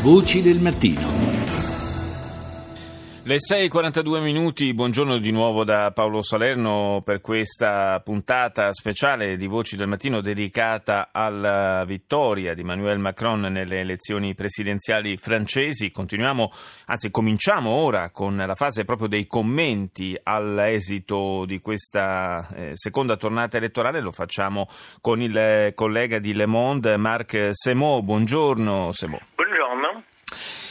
Voci del mattino. Le 6.42 minuti, buongiorno di nuovo da Paolo Salerno per questa puntata speciale di Voci del Mattino dedicata alla vittoria di Emmanuel Macron nelle elezioni presidenziali francesi. Continuiamo, anzi cominciamo ora con la fase proprio dei commenti all'esito di questa eh, seconda tornata elettorale. Lo facciamo con il collega di Le Monde, Marc Semo. Buongiorno Semo.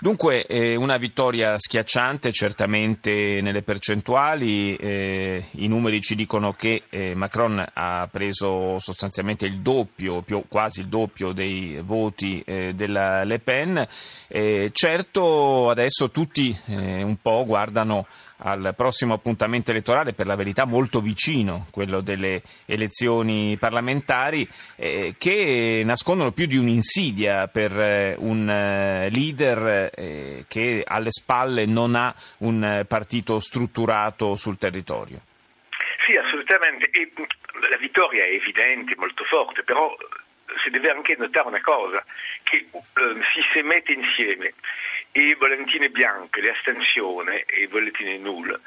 Dunque, eh, una vittoria schiacciante certamente nelle percentuali, eh, i numeri ci dicono che eh, Macron ha preso sostanzialmente il doppio, più, quasi il doppio dei voti eh, della Le Pen, eh, certo adesso tutti eh, un po' guardano al prossimo appuntamento elettorale, per la verità molto vicino, quello delle elezioni parlamentari, eh, che nascondono più di un'insidia per eh, un eh, leader eh, che alle spalle non ha un partito strutturato sul territorio. Sì, assolutamente. E la vittoria è evidente, molto forte, però si deve anche notare una cosa, che eh, si si mette insieme i volantini bianche, le astensioni e i volantini null,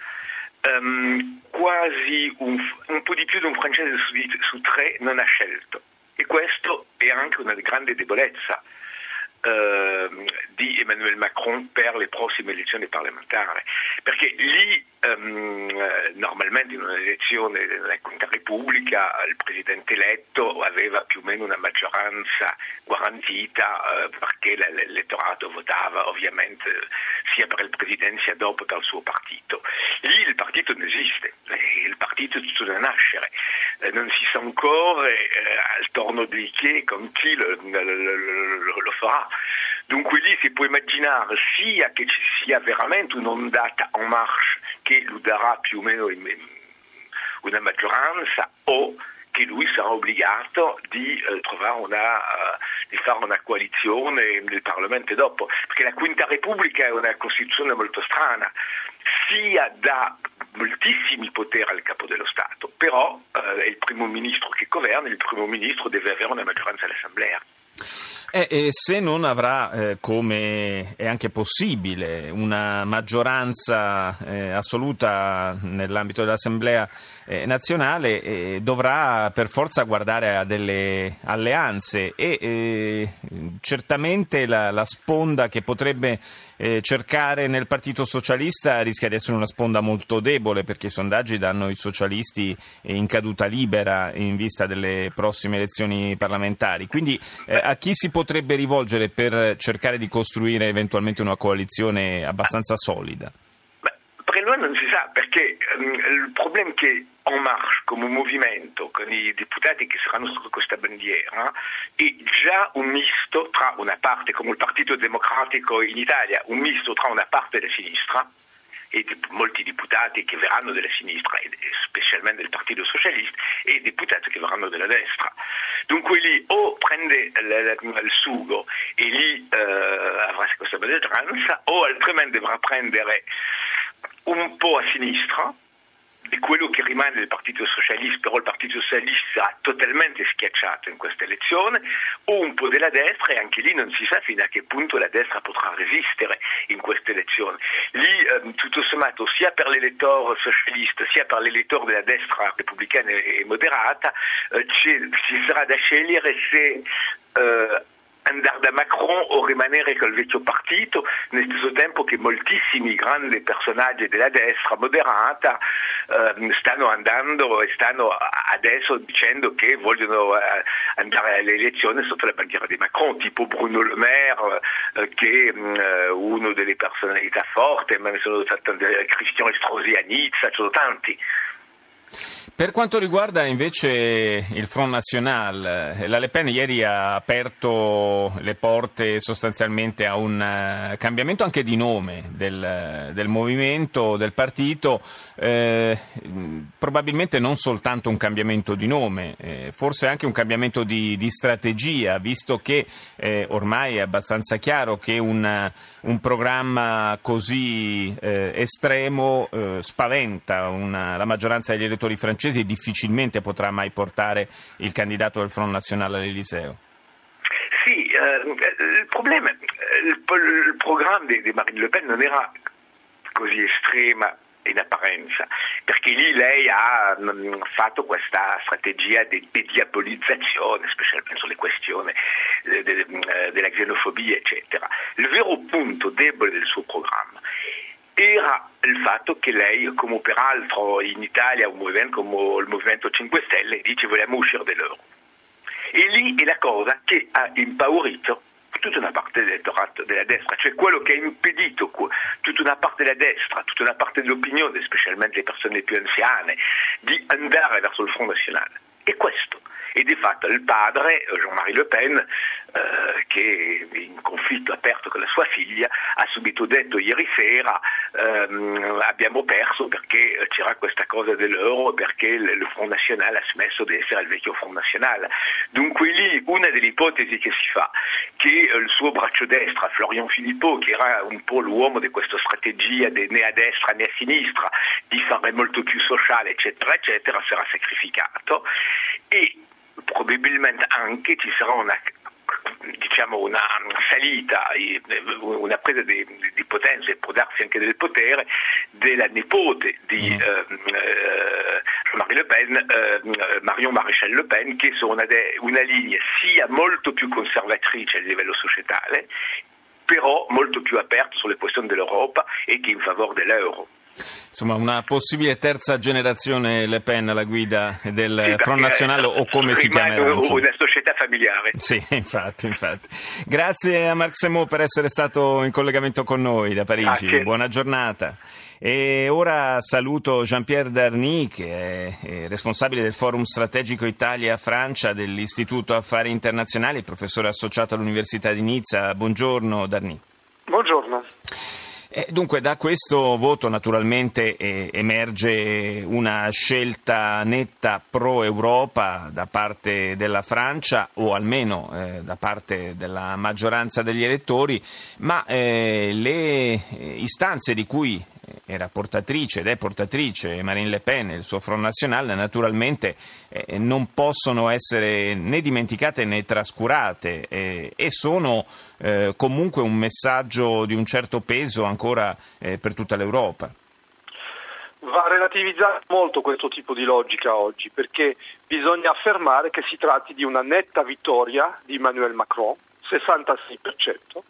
um, quasi un, un, po' di più di un francese su, su, tre non ha scelto. E questo è anche una grande debolezza uh, di Emmanuel Macron per le prossime elezioni parlamentari, perché lì um, normalmente in un'elezione della Quinta Repubblica il presidente eletto aveva più o meno una maggioranza garantita uh, perché l'elettorato votava ovviamente sia per il presidente sia dopo per il suo partito. Lì il partito non esiste, il partito è tutto da nascere, eh, non si sa ancora eh, al torno dei piedi con chi lo, lo, lo, lo farà. Dunque lì si può immaginare sia che ci sia veramente un'ondata en marche che lo darà più o meno una maggioranza o che lui sarà obbligato di, eh, una, uh, di fare una coalizione nel Parlamento dopo, perché la Quinta Repubblica è una Costituzione molto strana, sia da moltissimi poteri al capo dello Stato, però eh, è il primo ministro che governa il primo ministro deve avere una maggioranza all'Assemblea. Eh, e se non avrà, eh, come è anche possibile, una maggioranza eh, assoluta nell'ambito dell'Assemblea eh, nazionale, eh, dovrà per forza guardare a delle alleanze e eh, certamente la, la, sponda che potrebbe cercare nel Partito Socialista rischia di essere una sponda molto debole perché i sondaggi danno i socialisti in caduta libera in vista delle prossime elezioni parlamentari. Quindi a chi si potrebbe rivolgere per cercare di costruire eventualmente una coalizione abbastanza solida? Beh, per noi non si sa perché um, il problema è che En Marche come movimento, con i deputati che saranno sotto questa bandiera, è già un misto tra una parte, come il Partito Democratico in Italia, un misto tra una parte della sinistra e di, molti deputati che verranno dalla sinistra, e specialmente del Partito Socialista, e deputati che verranno dalla destra. Dunque lì o prende il sugo e lì eh, avrà questa maggioranza, o altrimenti dovrà prendere un po' a sinistra, di quello che rimane del Partito Socialista, però il Partito Socialista sarà totalmente schiacciato in questa elezione, o un po' della destra e anche lì non si sa fino a che punto la destra potrà resistere in questa elezione. Lì eh, tutto sommato sia per l'elettore socialista sia per l'elettore della destra repubblicana e moderata eh, ci sarà da scegliere se eh, andare da Macron o rimanere col vecchio partito, nel stesso tempo che moltissimi grandi personaggi della destra moderata eh, stanno andando e stanno adesso dicendo che vogliono eh, andare alle elezioni sotto la bandiera di Macron, tipo Bruno Le Maire, eh, che è mm, una delle personalità forti, ma ne sono tanti, Christian Estrosi a Nizza, ci sono tanti. Per quanto riguarda invece il Front National, la Le Pen ieri ha aperto le porte sostanzialmente a un eh, cambiamento anche di nome del, del movimento, del partito, eh, probabilmente non soltanto un cambiamento di nome, eh, forse anche un cambiamento di, di strategia, visto che eh, ormai è abbastanza chiaro che un, un programma così eh, estremo eh, spaventa una, la maggioranza degli elettori francesi francesi difficilmente potrà mai portare il candidato del Front National all'Eliseo. Sì, il problema, il, il programma di, di Marine Le Pen non era così estrema in apparenza, perché lì lei ha mh, mm, fatto questa strategia di diabolizzazione, specialmente sulle questioni de, de, de, eh, della xenofobia, eccetera. Il vero punto debole del suo programma era il fatto che lei, come peraltro in Italia un movimento come il Movimento 5 Stelle, dice vogliamo uscire dall'euro. E lì è la cosa che ha impaurito tutta una parte dell'elettorato della destra, cioè quello che ha impedito tutta una parte della destra, tutta una parte dell'opinione, specialmente le persone più anziane, di andare verso il Front Nazionale. E questo e di fatto il padre, Jean-Marie Le Pen, eh, che in conflitto aperto con la sua figlia, ha subito detto ieri sera ehm, abbiamo perso perché c'era questa cosa dell'euro, perché il Front National ha smesso di essere il vecchio Front National. Dunque lì una delle ipotesi che si fa, che il suo braccio destra, Florian Filippo, che era un po' l'uomo di questa strategia né a destra né a sinistra, di fare molto più sociale, eccetera, eccetera, sarà sacrificato e probabilmente anche ci sarà una, diciamo una salita, una presa di, di, potenza e può darsi anche del potere della nipote di mm. eh, eh, Le Pen, eh, Marion Maréchal Le Pen, che sono de, una linea sia molto più conservatrice a livello societale, però molto più aperta sulle questioni dell'Europa e che in favore dell'euro. Insomma, una possibile terza generazione Le Pen alla guida del sì, Front Nazionale o come si chiamerà? Una società familiare. Sì, infatti, infatti. Grazie a Marc Semo per essere stato in collegamento con noi da Parigi. Grazie. Buona giornata. E ora saluto Jean-Pierre Darny, che è responsabile del Forum Strategico Italia-Francia dell'Istituto Affari Internazionali, professore associato all'Università di Nizza. Buongiorno Darny. Buongiorno. Eh, dunque da questo voto naturalmente eh, emerge una scelta netta pro-Europa da parte della Francia o almeno eh, da parte della maggioranza degli elettori, ma eh, le eh, istanze di cui era portatrice ed è portatrice Marine Le Pen e il suo Front National naturalmente eh, non possono essere né dimenticate né trascurate eh, e sono eh, comunque un messaggio di un certo peso ancora eh, per tutta l'Europa. Va relativizzato molto questo tipo di logica oggi perché bisogna affermare che si tratti di una netta vittoria di Emmanuel Macron, 66%,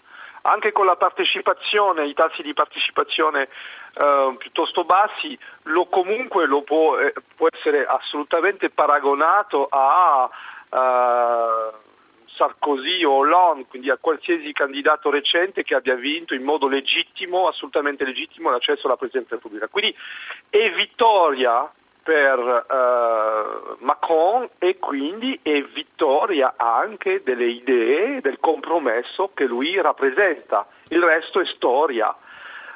anche con la partecipazione, i tassi di partecipazione eh, piuttosto bassi, lo comunque lo può, eh, può, essere assolutamente paragonato a eh, Sarkozy o Hollande, quindi a qualsiasi candidato recente che abbia vinto in modo legittimo, assolutamente legittimo, l'accesso alla Presidenza della Repubblica. Quindi è vittoria per uh, Macron e quindi è vittoria anche delle idee del compromesso che lui rappresenta. Il resto è storia.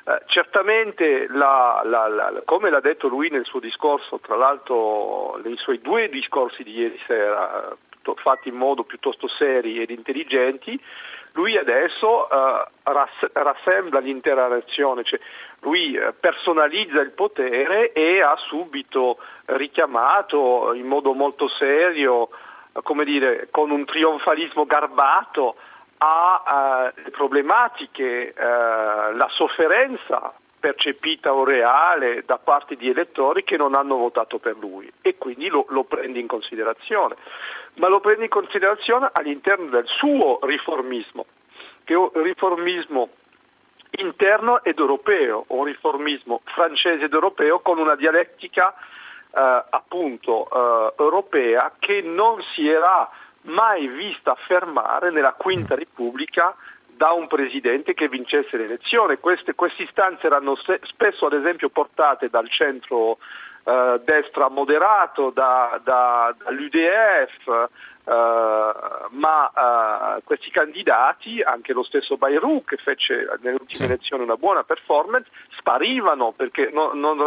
Uh, certamente, la, la, la, come l'ha detto lui nel suo discorso, tra l'altro nei suoi due discorsi di ieri sera, fatti in modo piuttosto seri ed intelligenti, lui adesso uh, rass- rassembla l'intera nazione, cioè lui uh, personalizza il potere e ha subito richiamato in modo molto serio, uh, come dire, con un trionfalismo garbato a le problematiche, la sofferenza percepita o reale da parte di elettori che non hanno votato per lui e quindi lo, lo prende in considerazione. Ma lo prende in considerazione all'interno del suo riformismo, che è un riformismo interno ed europeo, un riformismo francese ed europeo con una dialettica eh, appunto eh, europea che non si era mai vista affermare nella Quinta Repubblica da un presidente che vincesse l'elezione. Queste, queste istanze erano se, spesso ad esempio portate dal centro eh, destra moderato da, da, dall'UDF, eh, ma eh, questi candidati, anche lo stesso Bayrou che fece nelle ultime sì. elezioni una buona performance, sparivano perché no, non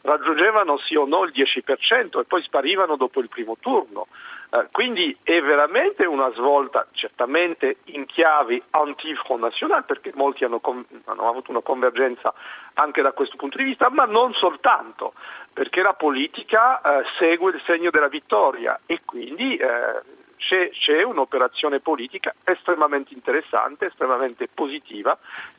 raggiungevano sì o no il 10% e poi sparivano dopo il primo turno. Eh, quindi è veramente una svolta, certamente in chiavi anti-Front National, perché molti hanno, com- hanno, avuto una convergenza anche da questo punto di vista, ma non soltanto, perché la politica eh, segue il segno della vittoria e quindi eh, c'è, c'è un'operazione politica estremamente interessante, estremamente positiva,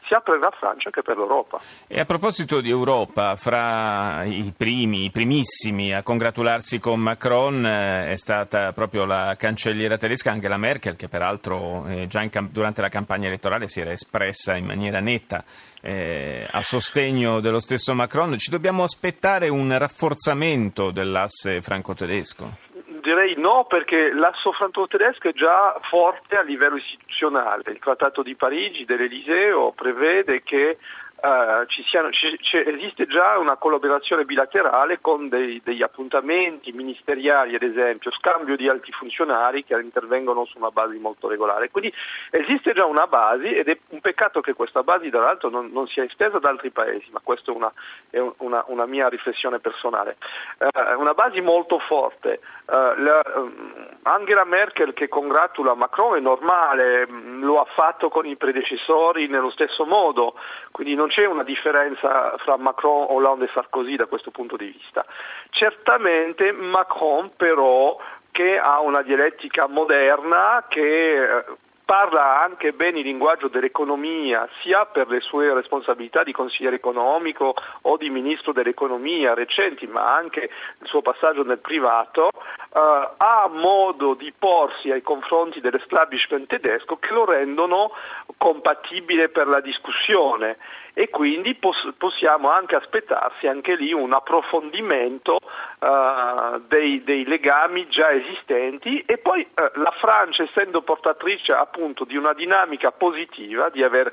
sia per la Francia che per l'Europa. E a proposito di Europa, fra i primi, i primissimi a congratularsi con Macron eh, è stata proprio la cancelliera tedesca Angela Merkel, che peraltro eh, già in, durante la campagna elettorale si era espressa in maniera netta eh, a sostegno dello stesso Macron. Ci dobbiamo aspettare un rafforzamento dell'asse franco-tedesco? Direi no perché l'asso franco-tedesco è già forte a livello istituzionale. Il Trattato di Parigi dell'Eliseo prevede che Uh, siano, c- c- esiste già una collaborazione bilaterale con dei, degli appuntamenti ministeriali, ad esempio, scambio di alti funzionari che intervengono su una base molto regolare. Quindi esiste già una base ed è un peccato che questa base, tra l'altro, non, non sia estesa ad altri paesi, ma questa è una, è una, una mia riflessione personale. Uh, una base molto forte. Uh, la, um, Angela Merkel che congratula Macron è normale, mm, lo ha fatto con i predecessori nello stesso modo, quindi non c'è una differenza fra Macron, Hollande e Sarkozy da questo punto di vista. Certamente Macron però che ha una dialettica moderna che eh, parla anche bene il linguaggio dell'economia, sia per le sue responsabilità di consigliere economico o di ministro dell'economia recenti, ma anche il suo passaggio nel privato, eh, ha modo di porsi ai confronti dell'establishment tedesco che lo rendono compatibile per la discussione e quindi pos- possiamo anche aspettarsi anche lì un approfondimento uh, dei, dei, legami già esistenti. E poi uh, la Francia essendo portatrice appunto di una dinamica positiva di aver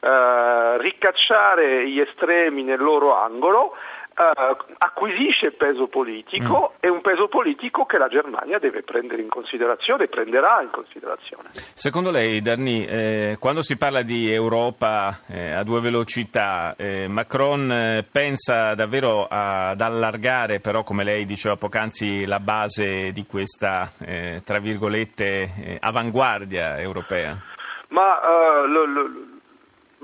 uh, ricacciare gli estremi nel loro angolo Uh, acquisisce peso politico mm. e un peso politico che la Germania deve prendere in considerazione e prenderà in considerazione. Secondo lei, Darni, eh, quando si parla di Europa eh, a due velocità, eh, Macron eh, pensa davvero ad allargare, però come lei diceva poc'anzi, la base di questa, eh, tra virgolette, avanguardia europea? Ma lo, lo,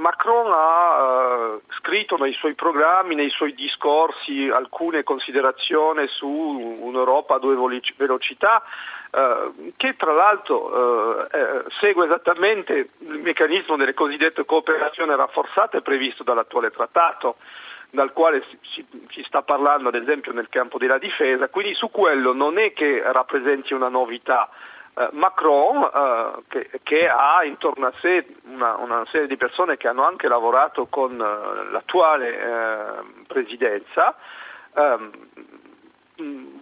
Macron ha uh, scritto nei suoi programmi, nei suoi discorsi alcune considerazioni su un'Europa a due velocità uh, che tra l'altro eh, segue esattamente il meccanismo delle cosiddette cooperazioni rafforzate previsto dall'attuale trattato dal quale si, si, sta parlando ad esempio nel campo della difesa, quindi su quello non è che rappresenti una novità, eh, Macron eh, che, che, ha intorno a sé una, una, serie di persone che hanno anche lavorato con eh, l'attuale eh, presidenza ehm,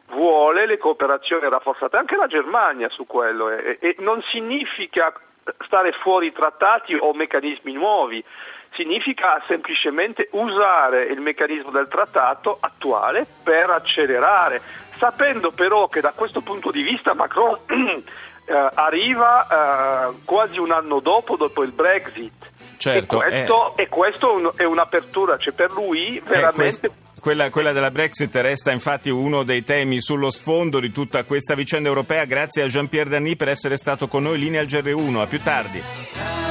vuole le cooperazioni rafforzate, anche la Germania su quello e, e non significa stare fuori trattati o meccanismi nuovi, significa semplicemente usare il meccanismo del trattato attuale per accelerare, sapendo però che da questo punto di vista Macron eh, arriva eh, quasi un anno dopo, dopo il Brexit. Certo, e questo, eh... e questo è un'apertura, cioè per lui eh, veramente... Quella, quella, della Brexit resta infatti uno dei temi sullo sfondo di tutta questa vicenda europea. Grazie a Jean-Pierre Dany per essere stato con noi. Linea al GR1. A più tardi.